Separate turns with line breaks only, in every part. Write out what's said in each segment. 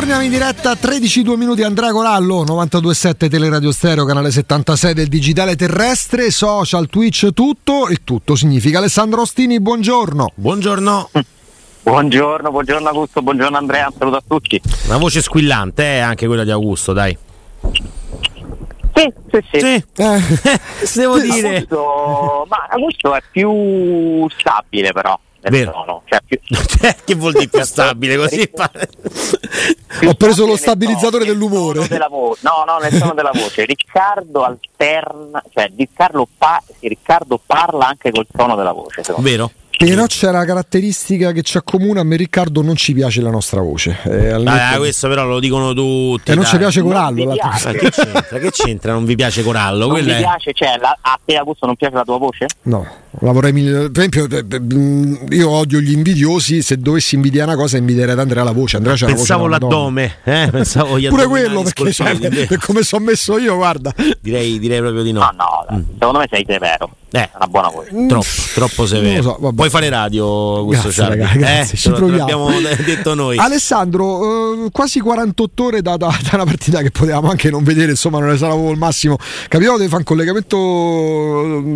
Torniamo in diretta a 13 2 minuti Andrea Corallo 927 Teleradio Stereo canale 76 del digitale terrestre social Twitch tutto e tutto significa Alessandro Ostini buongiorno
buongiorno
buongiorno buongiorno Augusto buongiorno Andrea saluto a tutti
una voce squillante eh, anche quella di Augusto dai
sì, sì, sì. sì.
Eh, devo dire.
Augusto, ma Augusto è più stabile però.
Vero.
Cioè, più...
che vuol dire più stabile così?
più Ho preso lo stabilizzatore dell'umore.
Della vo- no, no, nel tono della voce. Riccardo alterna, cioè Riccardo, pa- Riccardo parla anche col tono della voce.
Vero?
Però c'è una caratteristica che ci accomuna, a me Riccardo non ci piace la nostra voce.
Eh, ah, questo però lo dicono tutti.
E non ci piace Corallo.
Piace. che, c'entra? che c'entra? Non vi piace Corallo?
Non
Quella
mi piace, cioè, la, a te Augusto non piace la tua voce?
No, la vorrei Per esempio, mm, io odio gli invidiosi, se dovessi invidiare una cosa invidierei ad Andrea la voce. Andrea
Pensavo l'addome, eh? Pensavo gli
Pure quello, perché cioè, per come sono messo io, guarda.
Direi, direi proprio di no.
No, no, mm. secondo me sei severo. Eh, una buona voce.
Troppo, troppo severo. So, Puoi fare radio questo
grazie, ragazzi, grazie,
eh, ci proviamo. L'abbiamo detto noi.
Alessandro, eh, quasi 48 ore da, da, da, una partita che potevamo anche non vedere, insomma, non ne sarà il massimo. Capitavo di fare un collegamento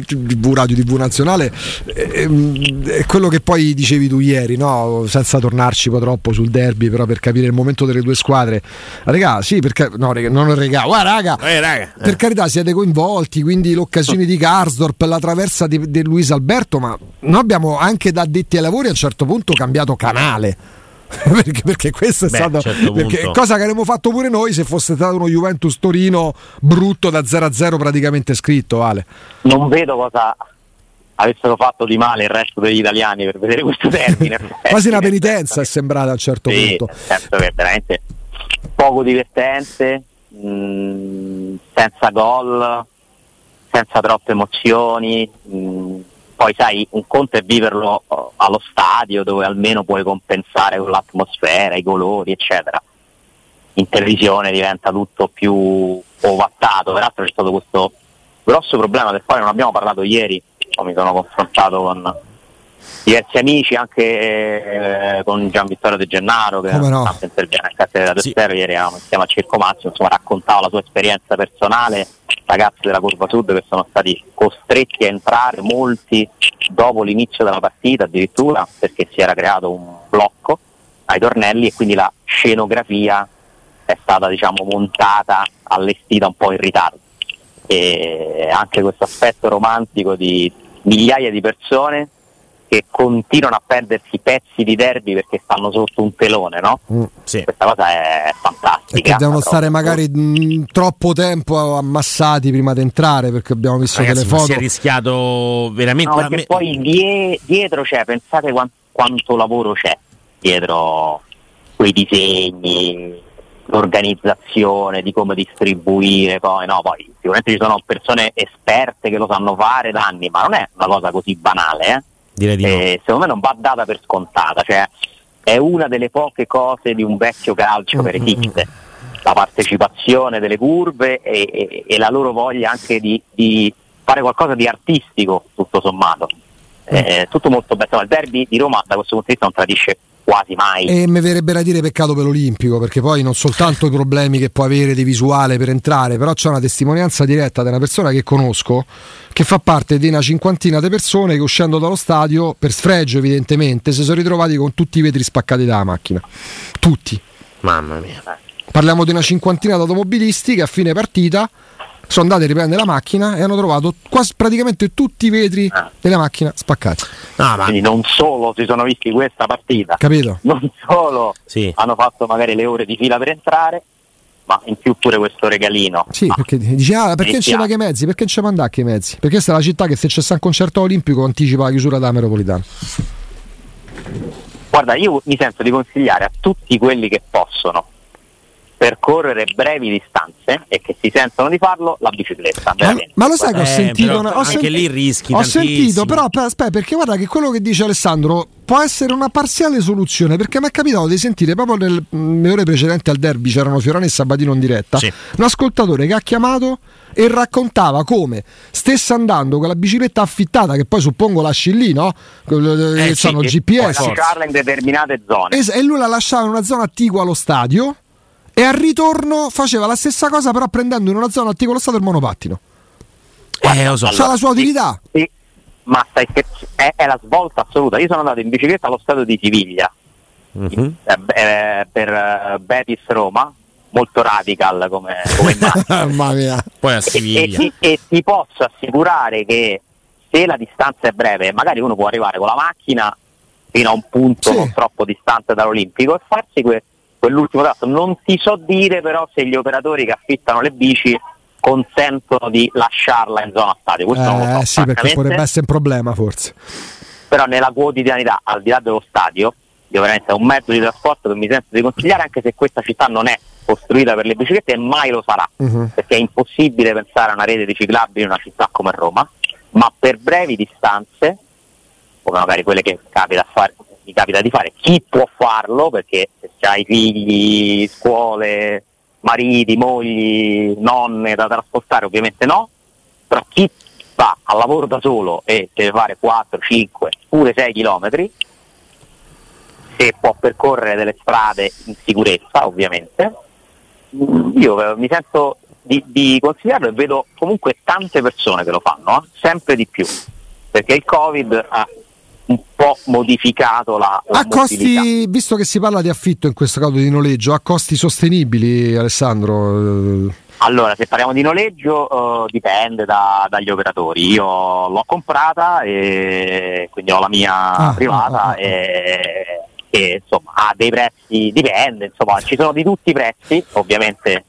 TV eh, Radio TV nazionale. È eh, quello che poi dicevi tu ieri, no? Senza tornarci poi troppo sul derby, però per capire il momento delle due squadre. Regà, sì, perché no, regà, non regà, guarda, raga,
eh, raga.
Per carità, siete coinvolti, quindi l'occasione di Garsdorp, la traversa di, di Luis Alberto, ma noi abbiamo anche da addetti ai lavori a un certo punto cambiato canale. perché, perché, questo è
Beh,
stato
certo
perché, cosa che avremmo fatto pure noi se fosse stato uno Juventus Torino brutto da 0 a 0 praticamente scritto Ale.
non vedo cosa avessero fatto di male il resto degli italiani per vedere questo termine
quasi una penitenza è sembrata a un certo
sì,
punto
certo che è veramente poco divertente mh, mm, senza gol senza troppe emozioni. Mh, mm, poi sai, un conto è viverlo oh, allo stadio dove almeno puoi compensare con l'atmosfera, i colori, eccetera. In televisione diventa tutto più ovattato, peraltro c'è stato questo grosso problema del quale non abbiamo parlato ieri, mi sono confrontato con diversi amici, anche eh, con Gian Vittorio De Gennaro che
no?
interviene a Cattedra del sì. Terra, ieri eravamo insieme a Circo Massimo, insomma raccontava la sua esperienza personale, ragazzi della Curva Sud che sono stati costretti a entrare, molti dopo l'inizio della partita addirittura, perché si era creato un blocco ai tornelli e quindi la scenografia è stata diciamo montata, allestita un po' in ritardo. E anche questo aspetto romantico di migliaia di persone che continuano a perdersi pezzi di derby perché stanno sotto un telone, no?
Mm, sì.
Questa cosa è fantastica.
Perché devono stare magari mh, troppo tempo ammassati prima di entrare perché abbiamo visto
Ragazzi,
delle foto. Si
è rischiato veramente.
No, perché me... poi die- dietro c'è, pensate quant- quanto lavoro c'è dietro quei disegni, l'organizzazione di come distribuire, poi no, poi sicuramente ci sono persone esperte che lo sanno fare da anni, ma non è una cosa così banale, eh?
Direi di
eh, secondo me non va data per scontata, cioè è una delle poche cose di un vecchio calcio che esiste, la partecipazione delle curve e, e, e la loro voglia anche di, di, fare qualcosa di artistico, tutto sommato. Eh, tutto molto bello, il derby di Roma da questo punto di vista non tradisce quasi mai.
E mi verrebbe da dire peccato per l'Olimpico, perché poi non soltanto i problemi che può avere di visuale per entrare, però c'è una testimonianza diretta di una persona che conosco che fa parte di una cinquantina di persone che uscendo dallo stadio, per sfregio evidentemente, si sono ritrovati con tutti i vetri spaccati dalla macchina. Tutti.
Mamma mia.
Parliamo di una cinquantina di automobilisti che a fine partita sono andati a riprendere la macchina e hanno trovato quasi praticamente tutti i vetri ah. della macchina spaccati.
No, ma... Quindi non solo si sono visti questa partita,
capito?
Non solo
sì.
hanno fatto magari le ore di fila per entrare, ma in più pure questo regalino.
Sì,
no.
perché dici, ah, perché c'è che mezzi? Perché c'è mandare che mezzi? Perché questa è la città che se c'è un concerto olimpico anticipa la chiusura da metropolitana.
Guarda, io mi sento di consigliare a tutti quelli che possono percorrere brevi distanze e che si sentono di farlo la bicicletta.
Ma, ma lo sai che ho
eh,
sentito?
Una, ho
anche
sen- lì rischi
Ho
tantissimo.
sentito, però aspetta, perché guarda che quello che dice Alessandro può essere una parziale soluzione, perché mi è capitato di sentire proprio nel, nelle ore precedenti al derby, c'erano Fiorano e Sabatino in diretta,
sì.
un ascoltatore che ha chiamato e raccontava come stesse andando con la bicicletta affittata, che poi suppongo lasci lì, no?
Eh,
che
sì,
sono
GPS.
GPS.
lasciarla in determinate zone.
e lui la lasciava in una zona attigua allo stadio e al ritorno faceva la stessa cosa però prendendo in una zona anticolostato il monopattino.
Eh, lo so.
Allora, la sua utilità.
Sì, ma stai è, è, la svolta assoluta. Io sono andato in bicicletta allo stadio di Siviglia mm-hmm. eh, per eh, Betis Roma, molto radical come, come
Mamma mia.
Poi a Siviglia.
E, e, e, ti posso assicurare che se la distanza è breve, magari uno può arrivare con la macchina fino a un punto sì. non troppo distante dall'Olimpico e farsi que- quell'ultimo tratto. Non ti so dire però se gli operatori che affittano le bici consentono di lasciarla in zona stadio. Questo
eh,
non lo so,
sì, perché potrebbe essere un problema forse.
Però nella quotidianità, al di là dello stadio, io veramente è un mezzo di trasporto che mi sento di consigliare anche se questa città non è costruita per le biciclette e mai lo sarà, uh-huh. perché è impossibile pensare a una rete di ciclabili in una città come Roma, ma per brevi distanze, come magari quelle che capita fare, mi capita di fare, chi può farlo, perché se hai figli, scuole, mariti, mogli, nonne da trasportare, ovviamente no, però chi va al lavoro da solo e deve fare 4, 5, pure 6 chilometri, se può percorrere delle strade in sicurezza ovviamente, io eh, mi sento di, di, consigliarlo e vedo comunque tante persone che lo fanno, eh? sempre di più, perché il Covid ha un po' modificato la, la
a costi, visto che si parla di affitto in questo caso di noleggio, a costi sostenibili Alessandro?
Allora, se parliamo di noleggio uh, dipende da, dagli operatori. Io l'ho comprata e quindi ho la mia ah, privata ah, ah, ah. e che insomma ha dei prezzi, dipende, insomma ci sono di tutti i prezzi, ovviamente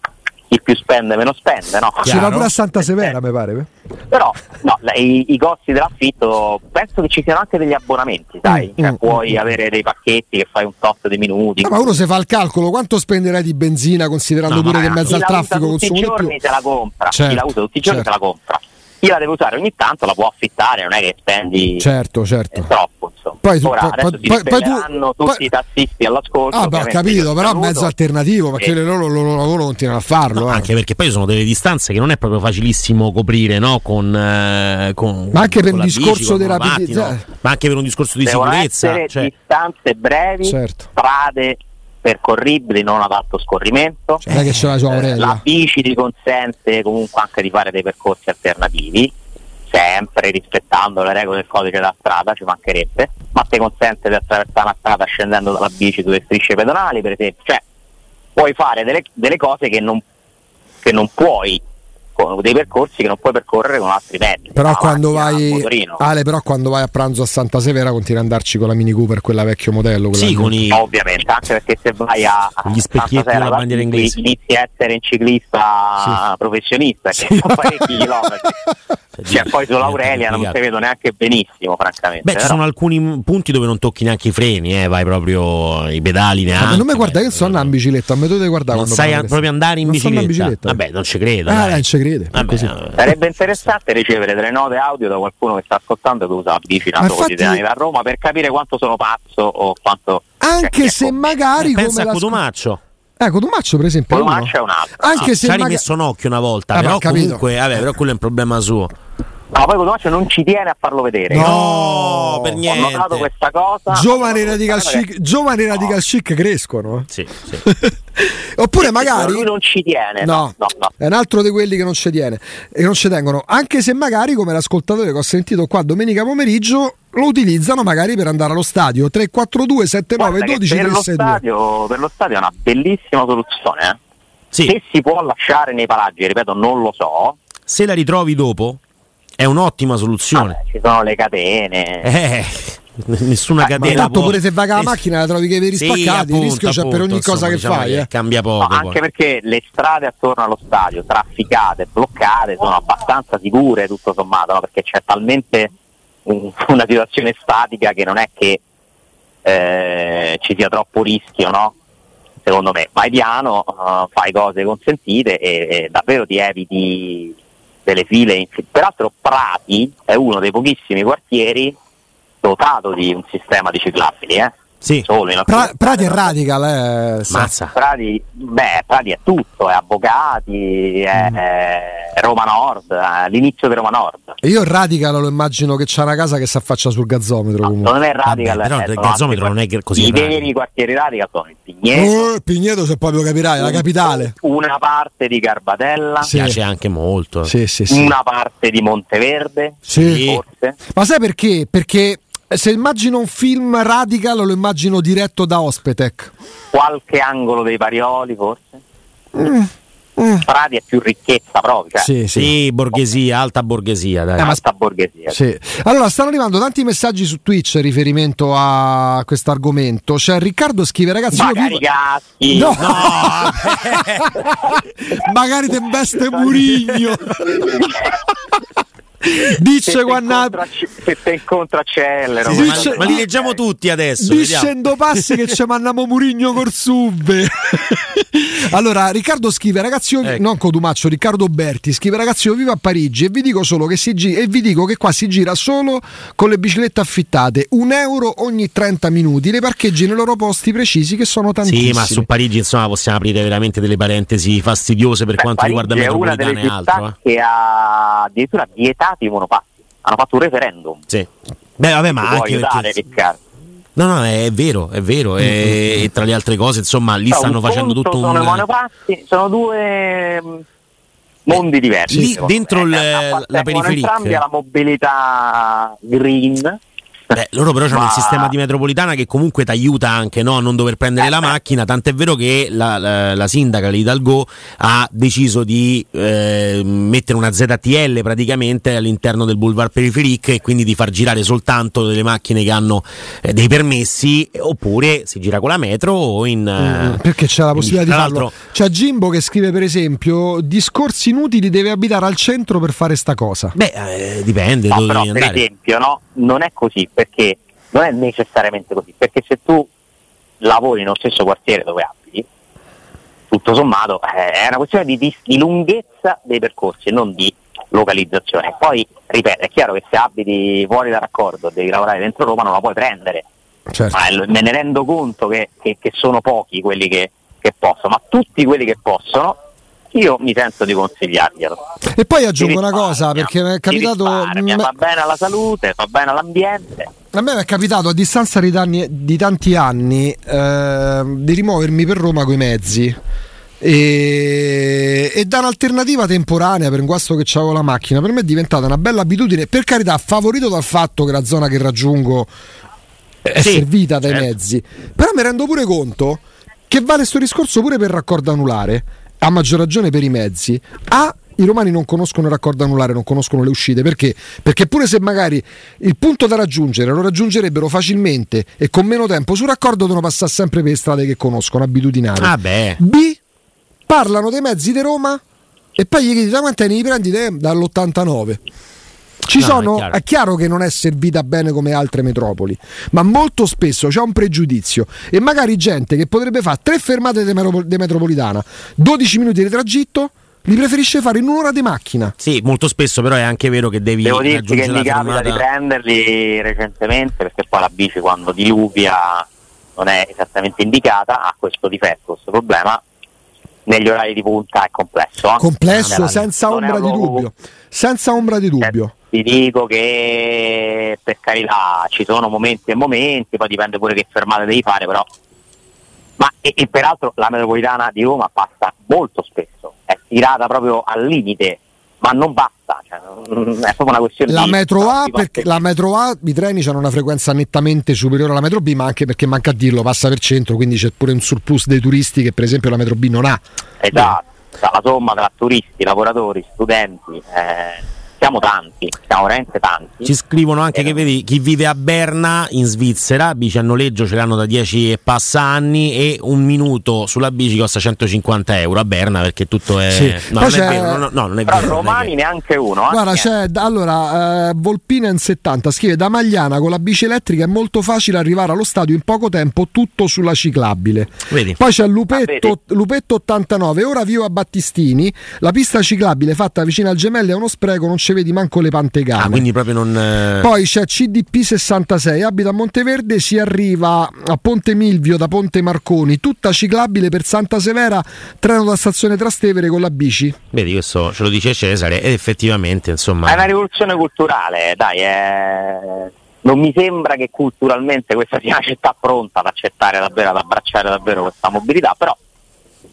chi più spende meno spende, no?
C'era pure a Santa Severa, mi pare.
Però no, i, i, costi dell'affitto penso che ci siano anche degli abbonamenti, sai? Mm, cioè, mm, puoi mm. avere dei pacchetti che fai un tot di minuti.
No, ma uno se fa il calcolo, quanto spenderai di benzina considerando no, pure che in mezzo al traffico consumi
più? Tutti i giorni se la compra, certo, chi la usa tutti i giorni certo. se la compra chi la deve usare ogni tanto la può affittare, non è che spendi
certo, certo.
troppo. Insomma.
Poi,
Ora,
poi, poi, poi tu,
tutti i tassisti all'ascolto.
Ah, beh, ho capito, però è mezzo alternativo perché e... loro il loro lavoro continuano a farlo. No,
eh. Anche perché poi sono delle distanze che non è proprio facilissimo coprire, no? Con, eh, con
ma anche per un discorso di rapidità,
no? ma anche per un discorso di
Devono
sicurezza.
Cioè... distanze brevi, certo. strade percorribili, non ad alto scorrimento.
Cioè, c'è la,
eh, la bici ti consente comunque anche di fare dei percorsi alternativi sempre rispettando le regole del codice della strada, ci mancherebbe, ma ti consente di attraversare una strada scendendo dalla bici sulle strisce pedonali, per esempio. Cioè, puoi fare delle, delle cose che non, che non puoi con dei percorsi che non puoi percorrere con altri mezzi.
Però quando vai Ale, però quando vai a pranzo a Santa Severa continui ad andarci con la Mini Cooper, quella vecchio modello.
Sì, con i...
Ovviamente, anche perché se vai a,
a gli specchietti della bandiera inglese
inizi a essere un ciclista sì. professionista che sì. fa parecchi chilometri. Cioè, poi sull'Aurelia non si vedo neanche benissimo, francamente.
Beh, ci sono alcuni punti dove non tocchi neanche i freni, eh, vai proprio i pedali neanche. Ma
non mi guarda che sono in bicicletta, a me dovete guardare.
Non sai proprio andare in bicicletta. bicicletta. Vabbè, non ci credo.
Ah, non ci crede.
Vabbè, Sarebbe interessante ricevere delle note audio da qualcuno che sta ascoltando e che usa la bici in quotidiani da Roma per capire quanto sono pazzo o quanto.
Anche cioè, se magari.
Eh, pensa a Cotumaccio.
Eh, Cotumaccio per esempio.
Cotumaccio è un altro.
Anche
no,
se
ci ha rimesso un occhio una volta, ah, però comunque, vabbè, però quello è un problema suo.
No, poi Cotumaccio non ci tiene a farlo vedere.
No, per niente. Ho
notato questa cosa.
Giovani radical chic, giovani radical chic crescono.
Sì, sì.
Oppure magari
lui non ci tiene.
No, no, no, è un altro di quelli che non ci tiene e non ci tengono, anche se magari come l'ascoltatore che ho sentito qua domenica pomeriggio lo utilizzano magari per andare allo stadio 342 79 12
per, lo stadio, per lo stadio è una bellissima soluzione. Eh? Sì. Se si può lasciare nei paraggi, ripeto, non lo so.
Se la ritrovi dopo, è un'ottima soluzione.
Vabbè, ci sono le catene.
Eh nessuna ah, catena.
Tanto pure se vai con la macchina la trovi che veri sì, spaccati, appunto, il rischio appunto, c'è per ogni insomma, cosa che diciamo fai. Che eh.
Cambia poco.
No, anche perché le strade attorno allo stadio, trafficate, bloccate, sono abbastanza sicure tutto sommato, no? perché c'è talmente un, una situazione statica che non è che eh, ci sia troppo rischio, no? Secondo me, vai piano, uh, fai cose consentite e, e davvero ti eviti delle file. Peraltro Prati è uno dei pochissimi quartieri dotato di un sistema di ciclabili. Eh?
Sì.
solo in
Pra- Prati è radical, eh.
Prati, beh, Prati è tutto, è avvocati, è,
Mm.
è Roma Nord, è l'inizio di Roma Nord.
E Io il radical lo immagino che c'ha una casa che si affaccia sul gazzometro
No,
comunque.
non è radical,
Vabbè, però
eh,
il gazzometro non è così
I
radical.
veri quartieri radical sono il Pigneto,
Oh, il Pigneto se proprio capirai, è la capitale.
una parte di Garbatella,
Sì.
piace anche molto.
Sì, sì, sì.
una parte di Monteverde,
Sì.
forse.
Ma sai perché? Perché se immagino un film radical lo immagino diretto da Ospetec.
qualche angolo dei Parioli forse.
Mm, mm.
Prati è più ricchezza proprio, cioè
Sì, sì.
Sì, borghesia, alta borghesia, dai.
Eh, ma-
alta borghesia.
Sì. Allora, stanno arrivando tanti messaggi su Twitch in riferimento a questo argomento. C'è Riccardo scrive, ragazzi, io
Magari
vivo...
caschi.
No! Magari te veste Murigno. Dice quando
se te incontra Cellero.
Sì,
ma,
dice-
ma li leggiamo tutti adesso.
Dicendo passi che ci mandiamo Murigno col sube. allora, Riccardo scrive, ragazzi, io,
Ecco.
non Codumaccio, Riccardo Berti scrive, ragazzi, io vivo a Parigi e vi dico solo che si gi- e vi dico che qua si gira solo con le biciclette affittate, un euro ogni 30 minuti, le parcheggi nei loro posti precisi che sono tantissimi.
Sì, ma su Parigi insomma possiamo aprire veramente delle parentesi fastidiose per
Beh,
quanto
Parigi
riguarda
una
metropolitana e altro.
città che ha addirittura vietato i monopassi. Hanno fatto un referendum.
eh. Sì. Beh, vabbè, ma anche
aiutare,
perché.
Riccardo.
No, no, è vero, è vero. E, e tra le altre cose, insomma, lì
Però
stanno facendo tutto
sono
un.
monopassi, sono due mm, mondi diversi.
lì dentro
me.
il-
Eh,
la periferica.
entrambi alla mobilità green.
Beh, loro però hanno
Ma-
il sistema di metropolitana che comunque ti aiuta anche no, a non dover prendere
Eh,
la
beh.
macchina, tant'è vero che la, la- la sindaca l'Hidalgo ha deciso di eh, mettere una ZTL praticamente all'interno del boulevard periferic e quindi di far girare soltanto delle macchine che hanno eh, dei permessi oppure si gira con la metro o in...
Mm,
eh,
Perché c'è la possibilità di farlo. C'è Jimbo che scrive, per esempio, discorsi inutili deve abitare al centro per fare sta cosa.
Beh, eh, dipende
No, però per esempio no, non è così perché non è necessariamente così perché se tu lavori nello stesso quartiere dove abiti tutto sommato eh, è una questione di, di- di lunghezza dei percorsi e non di localizzazione poi ripeto è chiaro che se abiti fuori da raccordo e devi lavorare dentro Roma non la puoi prendere
Certo.
ma è- me ne rendo conto che, che- che sono pochi quelli che, che possono ma tutti quelli che possono io mi sento di consigliarglielo
E poi aggiungo una cosa, perché mi è capitato. me-
fa bene alla salute, fa bene all'ambiente.
A me è capitato a distanza di, tanti- di tanti anni eh, di rimuovermi per Roma coi mezzi. E, e da un'alternativa temporanea per un guasto che avevo la macchina per me è diventata una bella abitudine per carità favorito dal fatto che la zona che raggiungo è
Sì,
servita dai
certo.
mezzi però mi rendo pure conto che vale questo discorso pure per raccordo anulare a maggior ragione per i mezzi a i romani non conoscono il raccordo anulare, non conoscono le uscite perché? Perché pure se magari il punto da raggiungere lo raggiungerebbero facilmente e con meno tempo sul raccordo devono passare sempre per le strade che conoscono, abitudinali.
Ah, beh.
B parlano dei mezzi di Roma e poi gli chiedi da quanti anni li prendi te? dall'89. Ci
No,
sono,
è chiaro.
è chiaro che non è servita bene come altre metropoli, ma molto spesso c'è un pregiudizio e magari gente che potrebbe fare tre fermate di metro- di metropolitana, 12 minuti di tragitto, li preferisce fare in un'ora di macchina.
Sì, molto spesso però è anche vero che devi
Devo dirti che mi capita di prenderli recentemente perché poi la bici quando diluvia non è esattamente indicata, ha questo difetto, questo problema. Negli orari di punta è complesso. eh.
Complesso, senza
non è
ombra di dubbio. Senza ombra di
Eh,
dubbio.
Ti dico che per carità ci sono momenti e momenti, poi dipende pure che fermate devi fare, però. Ma e, e peraltro la metropolitana di Roma passa molto spesso, è tirata proprio al limite, ma non basta, cioè, mm, è proprio una questione
La
di
metro A, perché la metro A, i treni hanno una frequenza nettamente superiore alla metro B, ma anche perché manca a dirlo, passa per centro, quindi c'è pure un surplus dei turisti che per esempio la metro B non ha.
Esatto, la somma tra turisti, lavoratori, studenti, eh, siamo tanti, siamo veramente tanti.
Ci scrivono anche
Eh,
che vedi chi vive a Berna in Svizzera, bici a noleggio ce l'hanno da 10 e passa anni e un minuto sulla bici costa 150 euro a Berna perché tutto è...
Sì.
No,
Poi
non è
c'è-
vero, no, no, no, non è
Però
vero. non
romani
che-
neanche uno. eh.
Guarda, c'è allora eh, Volpina in 70 scrive da Magliana con la bici elettrica è molto facile arrivare allo stadio in poco tempo, tutto sulla ciclabile.
Vedi?
Poi c'è
Ah,
Lupetto,
vedi?
Lupetto 89, ora vivo a Battistini, la pista ciclabile fatta vicino al Gemelli è uno spreco, non ci vedi manco le pantegane.
Ah, quindi proprio non. eh,
Poi c'è CDP 66, abita a Monteverde, si arriva a Ponte Milvio da Ponte Marconi, tutta ciclabile per Santa Severa, treno da stazione Trastevere con la bici.
Vedi, questo ce lo dice Cesare ed effettivamente, insomma.
È una rivoluzione culturale, dai, è- non mi sembra che culturalmente questa sia una città pronta ad accettare davvero, ad abbracciare davvero questa mobilità, però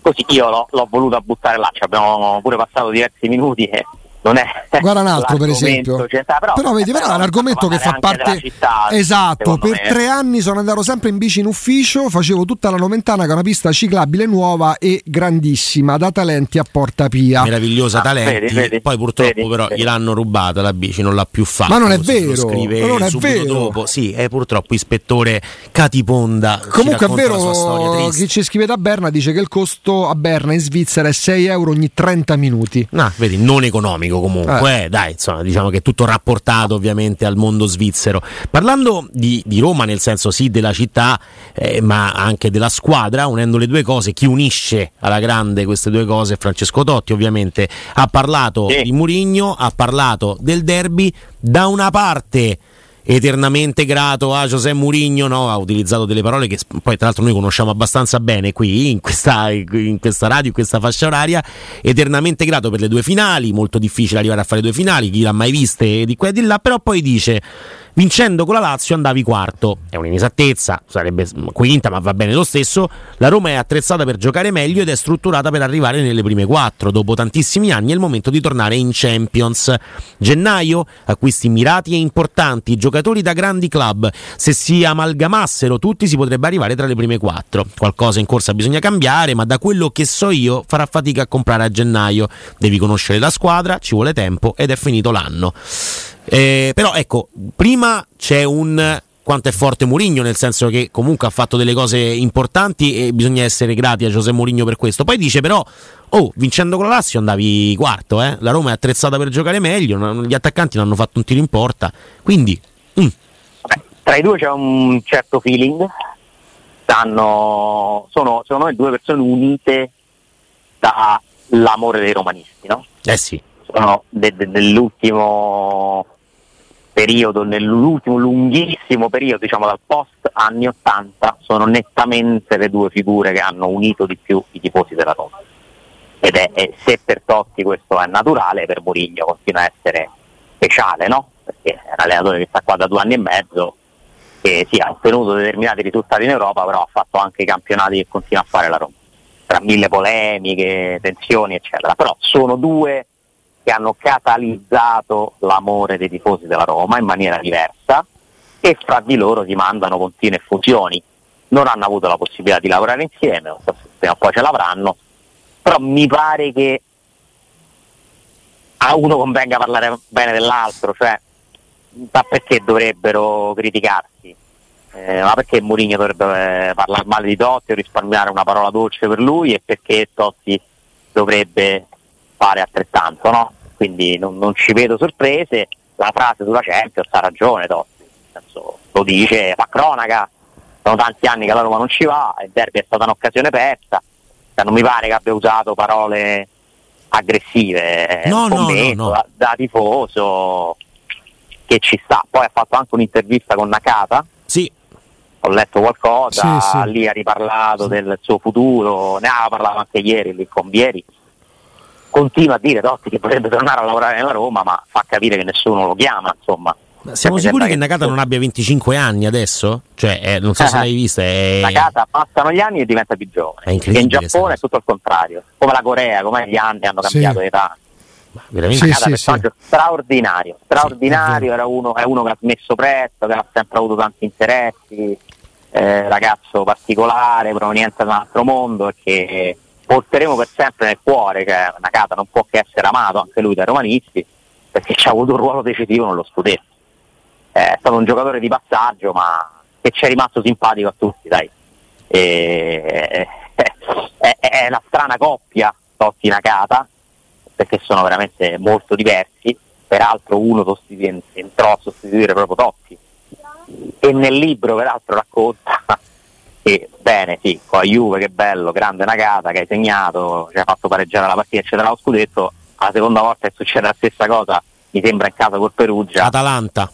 così io l'ho, l'ho voluta buttare là, ci abbiamo pure passato diversi minuti e non è
Guarda un altro per esempio.
centrale, però,
Però vedi, però è un argomento che fa parte.
della città,
esatto, per
me.
tre anni sono andato sempre in bici in ufficio, facevo tutta la Noventana che è una pista ciclabile nuova e grandissima, da talenti a Porta Pia.
Meravigliosa
Ah,
talenti,
vedi, vedi,
poi purtroppo
vedi,
però
vedi.
gliel'hanno rubata la bici, non l'ha più fatta.
Ma non è vero,
scrive
ma non è vero.
dopo. Sì, è purtroppo ispettore Catiponda.
Comunque è vero, chi ci scrive da Berna dice che il costo a Berna in Svizzera è 6 euro ogni 30 minuti.
Ah, vedi, non economico comunque, eh, dai, insomma, diciamo che è tutto rapportato ovviamente al mondo svizzero. Parlando di, di Roma, nel senso sì della città, eh, ma anche della squadra, unendo le due cose, chi unisce alla grande queste due cose è Francesco Totti, ovviamente. Ha parlato
Sì.
di Murigno, ha parlato del derby, da una parte eternamente grato a José Mourinho, no? ha utilizzato delle parole che poi tra l'altro noi conosciamo abbastanza bene qui in questa, in questa radio, in questa fascia oraria, eternamente grato per le due finali, molto difficile arrivare a fare due finali, chi l'ha mai viste di qua e di là, però poi dice vincendo con la Lazio andavi quarto, è un'inesattezza, sarebbe quinta ma va bene lo stesso, la Roma è attrezzata per giocare meglio ed è strutturata per arrivare nelle prime quattro, dopo tantissimi anni è il momento di tornare in Champions. Gennaio, acquisti mirati e importanti, giocatori da grandi club, se si amalgamassero tutti si potrebbe arrivare tra le prime quattro, qualcosa in corsa bisogna cambiare, ma da quello che so io farà fatica a comprare a gennaio, devi conoscere la squadra, ci vuole tempo ed è finito l'anno. Eh, però ecco, prima c'è un quanto è forte Mourinho, nel senso che comunque ha fatto delle cose importanti e bisogna essere grati a José Mourinho per questo. Poi dice però, oh, vincendo con la Lazio andavi quarto, eh? la Roma è attrezzata per giocare meglio, gli attaccanti non hanno fatto un tiro in porta, quindi... mm,
Vabbè, tra i due c'è un certo feeling, stanno, sono secondo me due persone unite dall'amore dei romanisti, no?
eh sì,
sono de- de- nell'ultimo periodo, nell'ultimo lunghissimo periodo, diciamo dal post anni 80, sono nettamente le due figure che hanno unito di più i tifosi della Roma. Ed è, e se per Totti questo è naturale, per Mourinho continua a essere speciale, no? Perché è un allenatore che sta qua da due anni e mezzo, che sì, ha ottenuto determinati risultati in Europa, però ha fatto anche i campionati che continua a fare la Roma, tra mille polemiche, tensioni, eccetera. Però sono due che hanno catalizzato l'amore dei tifosi della Roma in maniera diversa e fra di loro si mandano continue fusioni. Non hanno avuto la possibilità di lavorare insieme, prima o poi ce l'avranno, però mi pare che a uno convenga parlare bene dell'altro, cioè ma perché dovrebbero criticarsi? Eh, ma perché Mourinho dovrebbe eh, parlare male di Totti o risparmiare una parola dolce per lui e perché Totti dovrebbe fare altrettanto, no? Quindi non, non ci vedo sorprese, la frase sulla Champions ha ragione Totti, senso, lo dice, fa cronaca, sono tanti anni che la Roma non ci va, il derby è stata un'occasione persa, Cioè, non mi pare che abbia usato parole aggressive, è
No, no, no,
commento
no.
Da, da tifoso che ci sta, poi ha fatto anche un'intervista con Nakata,
sì,
ho letto qualcosa,
Sì, sì.
lì ha riparlato del suo futuro, ne aveva parlato anche ieri lì con Vieri. Continua a dire Totti che vorrebbe tornare a lavorare nella Roma, ma fa capire che nessuno lo chiama, insomma.
siamo
Mi
sicuri che Nakata non abbia 25 anni adesso? Cioè, eh, non so se l'hai vista, è...
Nakata passano gli anni e diventa più giovane.
È incredibile
Che in Giappone è tutto il contrario, come la Corea, come gli anni hanno
Sì.
cambiato età.
veramente...
Sì,
Nakata è un
sì,
personaggio straordinario, straordinario, era uno, è uno che ha smesso presto, che ha sempre avuto tanti interessi, eh, ragazzo particolare, proveniente da un altro mondo e che porteremo per sempre nel cuore, che Nakata non può che essere amato anche lui dai romanisti, perché ci ha avuto un ruolo decisivo nello scudetto. È stato un giocatore di passaggio, ma che ci è rimasto simpatico a tutti, dai. E- è, è una strana coppia Totti Nakata perché sono veramente molto diversi peraltro uno sostitu- entrò a sostituire proprio Totti e nel libro peraltro racconta che bene sì, con la Juve che bello, grande Nakata che hai segnato, ci hai fatto pareggiare la partita eccetera lo scudetto, la seconda volta che succede la stessa cosa mi sembra in casa col Perugia.
Atalanta.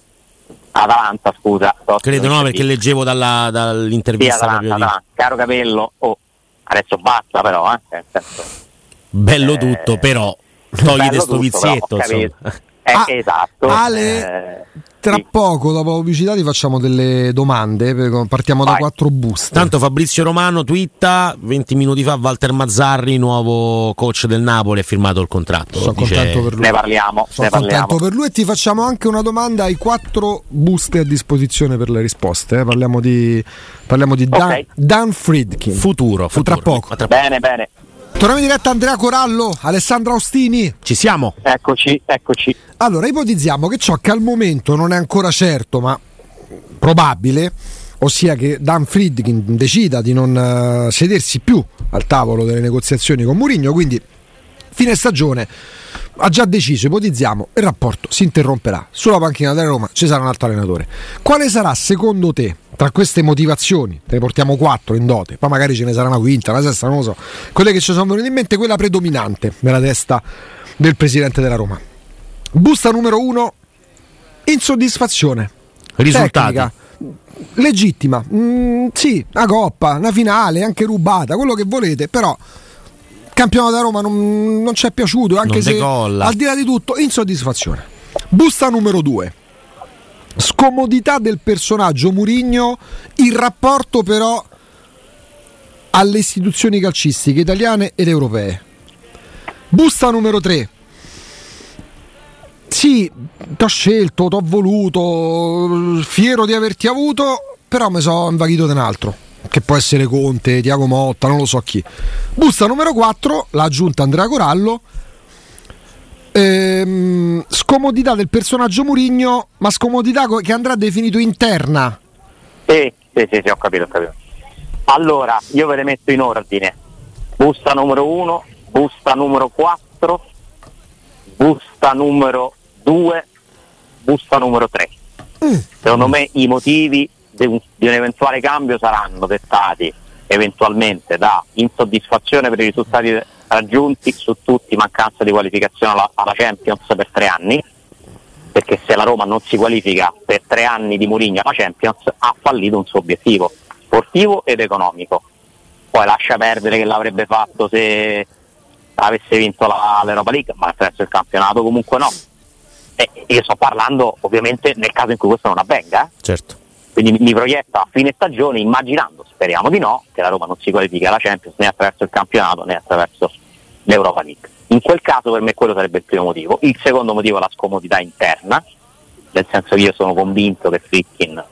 Atalanta, scusa.
Credo no, perché leggevo dalla, dall'intervista.
Sì, Atalanta, Atalanta. Caro Capello, oh, adesso basta però, eh.
Bello eh, tutto, però toglite sto vizietto.
Eh, ah, esatto.
Ale, eh, tra sì. poco, dopo la pubblicità, ti facciamo delle domande. Partiamo Vai. da quattro buste.
Tanto Fabrizio Romano twitta 20 minuti fa Walter Mazzarri, nuovo coach del Napoli, ha firmato il contratto.
Sono dice... contento per lui.
Ne parliamo.
Sono
ne
contento
parliamo.
per lui e ti facciamo anche una domanda ai quattro buste a disposizione per le risposte. Eh? Parliamo di, parliamo di okay. Dan, Dan Friedkin.
Futuro, futuro.
Tra poco.
Bene, bene.
Torniamo in diretta Andrea Corallo, Alessandro Austini.
Ci siamo.
Eccoci, eccoci.
Allora, ipotizziamo che ciò che al momento non è ancora certo, ma probabile, ossia che Dan Friedkin decida di non uh, sedersi più al tavolo delle negoziazioni con Mourinho, quindi fine stagione ha già deciso, ipotizziamo, il rapporto si interromperà. Sulla panchina della Roma ci sarà un altro allenatore. Quale sarà secondo te tra queste motivazioni, te ne portiamo quattro in dote, poi magari ce ne sarà una quinta, una sesta, non lo so, quelle che ci sono venute in mente, quella predominante nella testa del presidente della Roma. Busta numero uno, insoddisfazione.
Risultati.
Tecnica, legittima, mm, sì, una coppa, una finale, anche rubata, quello che volete, però campionato da Roma non, non ci è piaciuto, anche
non
se
decolla.
al di là di tutto, insoddisfazione. Busta numero due scomodità del personaggio Murigno, il rapporto però alle istituzioni calcistiche italiane ed europee. Busta numero 3. Sì, ti ho scelto, ti ho voluto, fiero di averti avuto, però mi sono invaghito di un altro, che può essere Conte, Tiago Motta, non lo so chi. Busta numero 4, l'ha aggiunta Andrea Corallo, ehm, scomodità del personaggio Murigno, ma scomodità che andrà definito interna.
Sì, sì, sì, sì ho capito, ho capito. Allora, io ve le metto in ordine. Busta numero 1, busta numero 4, busta numero 2, busta numero 3. Mm. Secondo me i motivi di un, di un eventuale cambio saranno dettati eventualmente da insoddisfazione per i risultati raggiunti su tutti, mancanza di qualificazione alla, alla, Champions per tre anni, perché se la Roma non si qualifica per tre anni di Mourinho alla Champions ha fallito un suo obiettivo sportivo ed economico. Poi lascia perdere che l'avrebbe fatto se avesse vinto la, l'Europa League, ma attraverso il campionato comunque no. E io sto parlando ovviamente nel caso in cui questo non avvenga. Eh?
Certo.
Quindi mi, proietta a fine stagione immaginando, speriamo di no, che la Roma non si qualifica alla Champions né attraverso il campionato né attraverso l'Europa League. In quel caso per me quello sarebbe il primo motivo. Il secondo motivo è la scomodità interna, nel senso che io sono convinto che Fritkin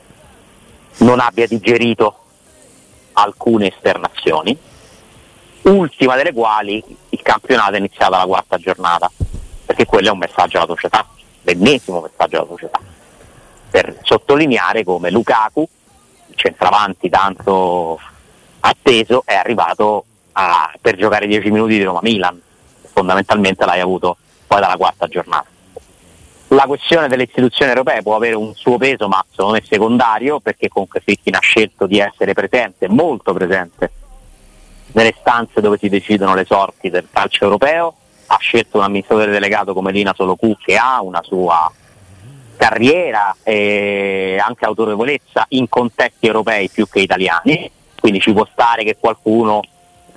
non abbia digerito alcune esternazioni, ultima delle quali il campionato è iniziato alla quarta giornata, perché quello è un messaggio alla società, l'ennesimo messaggio alla società, per sottolineare come Lukaku, centravanti tanto atteso, è arrivato a, per giocare 10 minuti di Roma-Milan, fondamentalmente l'hai avuto poi dalla quarta giornata. La questione delle istituzioni europee può avere un suo peso, ma secondo me secondario, perché comunque Fritkin ha scelto di essere presente, molto presente, nelle stanze dove si decidono le sorti del calcio europeo, ha scelto un amministratore delegato come Lina Solocu che ha una sua carriera e anche autorevolezza in contesti europei più che italiani, quindi ci può stare che qualcuno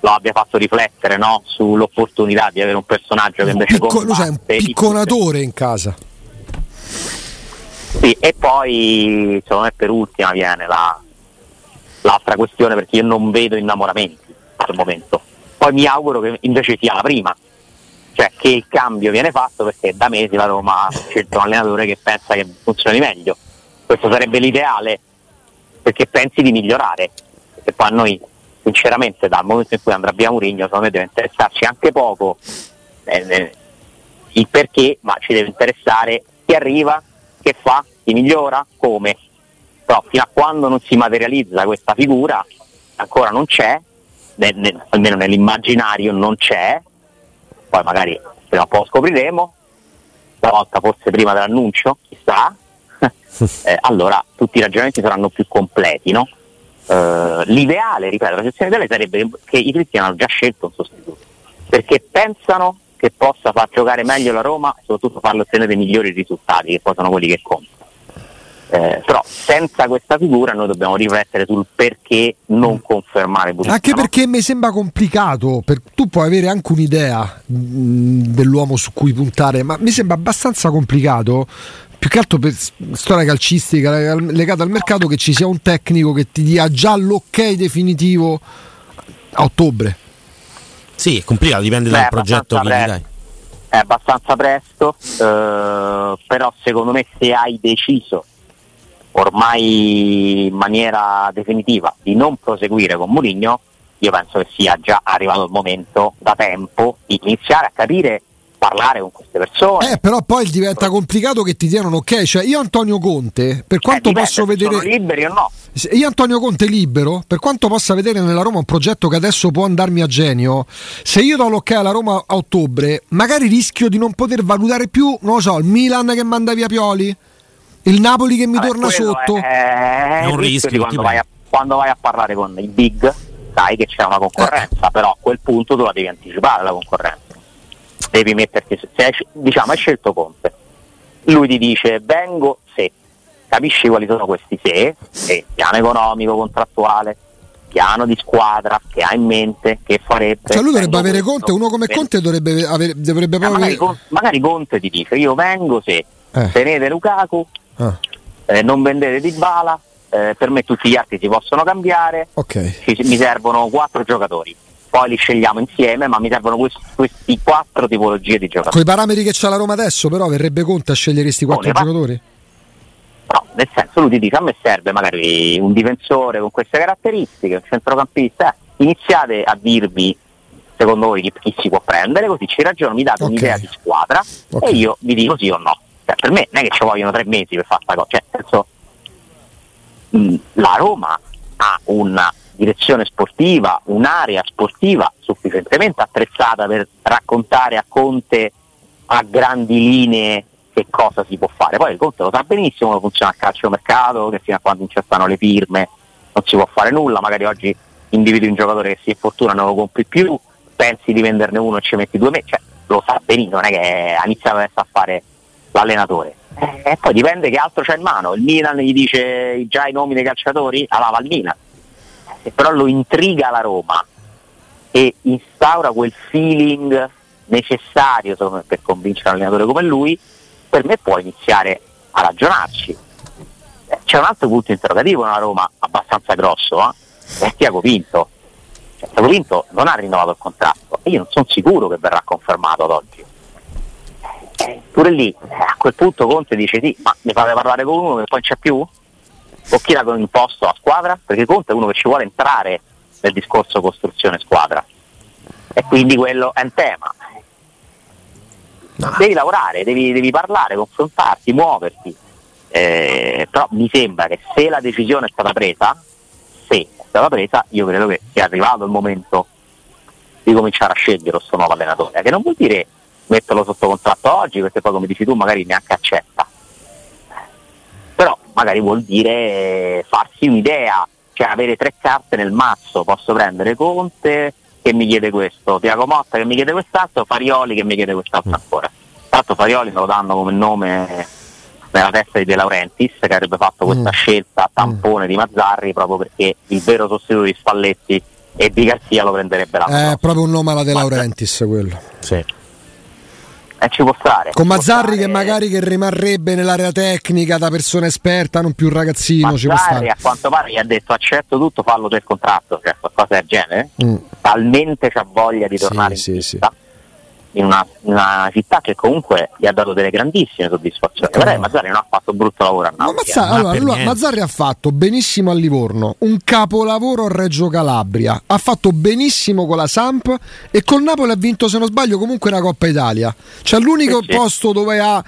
lo abbia fatto riflettere no? sull'opportunità di avere un personaggio che invece
Picco, è un picconatore in casa.
Sì, e poi secondo me per ultima viene la, l'altra questione perché io non vedo innamoramenti al momento. Poi mi auguro che invece sia la prima cioè che il cambio viene fatto perché da mesi la Roma ha scelto un allenatore che pensa che funzioni meglio questo sarebbe l'ideale perché pensi di migliorare perché poi a noi sinceramente dal momento in cui andrà via Murigno secondo me deve interessarci anche poco eh, eh, il perché, ma ci deve interessare chi arriva, che fa, chi migliora, come. Però fino a quando non si materializza questa figura, ancora non c'è, ne, ne, almeno nell'immaginario non c'è, poi magari prima o poi scopriremo, stavolta forse prima dell'annuncio, chissà, eh, allora tutti i ragionamenti saranno più completi, no? Uh, l'ideale, ripeto, la sezione ideale sarebbe che i cristiani hanno già scelto un sostituto, perché pensano che possa far giocare meglio la Roma e soprattutto farlo ottenere migliori risultati, che poi sono quelli che contano. Eh, però senza questa figura noi dobbiamo riflettere sul perché non confermare
Busquets. Anche perché mi sembra complicato, per, tu puoi avere anche un'idea mh, mm, dell'uomo su cui puntare, ma mi sembra abbastanza complicato più che altro per storia calcistica legata al mercato che ci sia un tecnico che ti dia già l'ok definitivo a ottobre.
Sì, è complicato, dipende Beh, dal progetto che dai.
È abbastanza presto, eh, però secondo me se hai deciso ormai in maniera definitiva di non proseguire con Mourinho, io penso che sia già arrivato il momento da tempo di iniziare a capire parlare con queste persone.
Eh, però poi diventa complicato che ti diano un ok. Cioè, io Antonio Conte, per eh, quanto eh, posso vedere. Sono
liberi o no?
Io Antonio Conte libero, per quanto possa vedere nella Roma un progetto che adesso può andarmi a genio, se io do l'ok alla Roma a ottobre, magari rischio di non poter valutare più, non lo so, il Milan che manda via Pioli il Napoli che mi Vabbè, torna sotto.
È, è un rischio quando vai, a, quando vai, a, parlare con i big, sai che c'è una concorrenza, eh. però a quel punto tu la devi anticipare la concorrenza. Devi metterti, se hai, diciamo hai scelto Conte, lui ti dice vengo se, capisci quali sono questi se, se piano economico, contrattuale, piano di squadra che ha in mente, che farebbe.
Cioè lui dovrebbe avere questo, Conte, uno come Conte dovrebbe, avere, dovrebbe
eh, magari, magari, Conte ti dice io vengo se eh. tenete Lukaku, Ah. Eh, non vendete di bala, eh, per me tutti gli altri si possono cambiare,
okay.
ci, mi servono quattro giocatori. Poi li scegliamo insieme, ma mi servono questi, questi quattro tipologie di giocatori.
Con i parametri che c'ha la Roma adesso, però, verrebbe conto a scegliere questi quattro no, giocatori?
No, nel senso lui ti dice a me serve magari un difensore con queste caratteristiche, un centrocampista, iniziate a dirvi secondo voi chi, chi si può prendere, così ci ragiono, mi date okay. un'idea di squadra okay. e io vi dico sì o no. Cioè, per me non è che ci vogliono tre mesi per fare questa cosa, cioè, senso, mh, la Roma ha una direzione sportiva, un'area sportiva sufficientemente attrezzata per raccontare a Conte a grandi linee che cosa si può fare. Poi il Conte lo sa benissimo come funziona il calciomercato, che fino a quando incessano le firme non si può fare nulla, magari oggi individui un giocatore che si infortuna non lo compri più, pensi di venderne uno e ci metti due mesi, cioè, lo sa benissimo, non è che ha iniziato adesso a fare l'allenatore. Eh, e poi dipende che altro c'è in mano. Il Milan gli dice già i nomi dei calciatori, allora va al Milan. Se però lo intriga la Roma e instaura quel feeling necessario me, per convincere un allenatore come lui, per me può iniziare a ragionarci. Eh, c'è un altro punto interrogativo nella Roma abbastanza grosso, eh? è Tiago Pinto. Cioè, Tiago Pinto non ha rinnovato il contratto e io non sono sicuro che verrà confermato ad oggi pure lì a quel punto Conte dice sì, ma ne fate parlare con uno che poi c'è più? O chi l'ha imposto a squadra? Perché Conte è uno che ci vuole entrare nel discorso costruzione squadra. E quindi quello è un tema. No. Devi lavorare, devi, devi, parlare, confrontarti, muoverti. Eh, però mi sembra che se la decisione è stata presa, se è stata presa, io credo che sia arrivato il momento di cominciare a scegliere questo nuovo allenatore, che non vuol dire metterlo sotto contratto oggi perché poi come dici tu magari neanche accetta. Però magari vuol dire farsi un'idea, cioè avere tre carte nel mazzo, posso prendere Conte che mi chiede questo, Tiago Motta che mi chiede quest'altro, Farioli che mi chiede quest'altro ancora. Tra l'altro Farioli me lo danno come nome nella testa di De Laurentiis che avrebbe fatto questa mm. scelta tampone mm. di Mazzarri proprio perché il vero sostituto di Spalletti e di Garzia lo prenderebbe l'anno
È proprio un nome alla De Laurentiis quello.
Sì
eh, ci può stare.
Con Mazzarri che magari che rimarrebbe nell'area tecnica da persona esperta, non più un ragazzino. Mazzarri, ci può stare.
a quanto pare gli ha detto accetto tutto, fallo del contratto, cioè qualcosa del genere. Mm. Talmente c'ha voglia di tornare
sì,
in
sì,
città. Sì. In una, una, città che comunque gli ha dato delle grandissime soddisfazioni. Però Mazzarri non ha fatto brutto lavoro a Napoli.
Mazza- eh. allora, allora, Mazzarri ha fatto benissimo a Livorno, un capolavoro a Reggio Calabria, ha fatto benissimo con la Samp e col Napoli ha vinto, se non sbaglio, comunque una Coppa Italia. Cioè l'unico sì, posto dove ha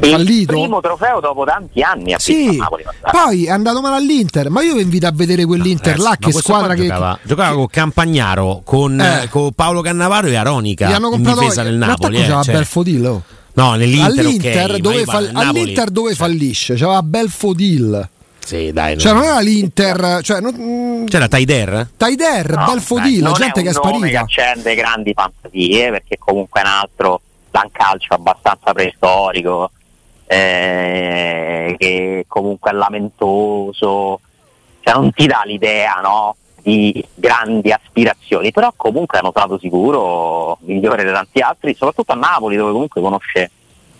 fallito.
Il primo trofeo dopo tanti anni a
sì, Napoli. Poi è andato male all'Inter, ma io vi invito a vedere quell'Inter no, là che squadra che
giocava, giocava con Campagnaro, con, eh. con, Paolo Cannavaro e Aronica Gli hanno comprato, in difesa del Napoli. Eh,
c'era cioè. Belfodil.
No, nell'Inter,
all'Inter,
okay,
dove, fall- all'Inter dove cioè. fallisce, c'era Belfodil.
Sì, dai.
Cioè, non era l'Inter. Cioè, non,
C'era Taider?
Taider,
No,
Belfodil,
dai,
gente che è sparita.
che accende grandi fantasie perché comunque è un altro da un calcio abbastanza preistorico eh, che comunque è lamentoso. Cioè non ti dà l'idea no, di grandi aspirazioni però comunque è notato sicuro migliore di tanti altri soprattutto a Napoli dove comunque conosce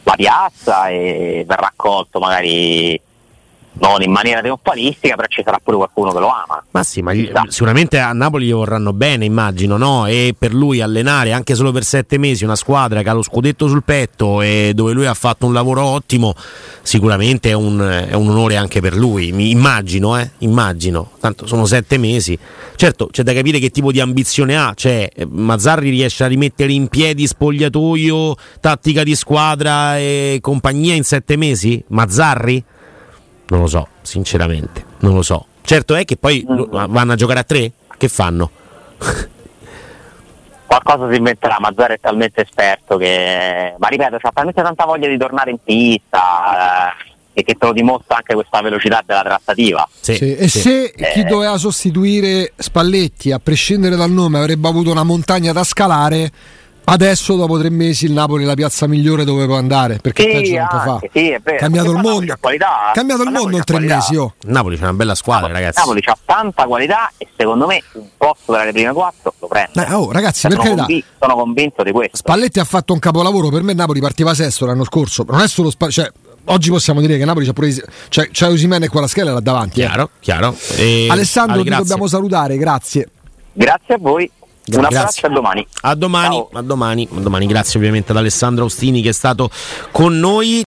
la piazza e verrà accolto magari non in maniera trionfalistica però ci sarà pure qualcuno che lo ama
Ma sì, ma gli- sicuramente a Napoli gli vorranno bene, immagino, no? E per lui allenare anche solo per sette mesi una squadra che ha lo scudetto sul petto e dove lui ha fatto un lavoro ottimo, sicuramente è un, è un onore anche per lui. Mi immagino, eh? Immagino. Tanto sono sette mesi. Certo, c'è da capire che tipo di ambizione ha. Cioè, Mazzarri riesce a rimettere in piedi spogliatoio, tattica di squadra e compagnia in sette mesi? Mazzarri? Non lo so, sinceramente, non lo so. Certo è che poi lo- vanno a giocare a tre? Che fanno?
qualcosa si inventerà, Mazzara è talmente esperto che, ma ripeto, ha talmente tanta voglia di tornare in pista eh, e che te lo dimostra anche questa velocità della trattativa.
Sì,
Sì, E
sì.
se chi
Eh.
doveva sostituire Spalletti, a prescindere dal nome, avrebbe avuto una montagna da scalare, adesso dopo tre mesi il Napoli è la piazza migliore dove può andare, perché peggio non può fare.
sì, è vero.
Cambiato il mondo.
Napoli c'ha qualità.
Cambiato il mondo
Napoli
in
c'ha
tre
qualità.
mesi, oh.
Napoli c'è una bella squadra, ragazzi.
Napoli ha tanta qualità e secondo me un posto tra le prime quattro lo prende.
Eh, oh, ragazzi,
Cioè,
per
sono, convi- sono convinto di questo.
Spalletti ha fatto un capolavoro, per me Napoli partiva sesto l'anno scorso, non è solo Spalletti, cioè, oggi possiamo dire che Napoli c'ha pure cioè, c'è Usimene e quella scheda là davanti. eh.
Chiaro, chiaro. E-
Alessandro,
Ale,
ti dobbiamo salutare, grazie.
Grazie a voi, un
Grazie.
abbraccio a domani.
A domani, a domani, a domani. Grazie ovviamente ad Alessandro Austini che è stato con noi.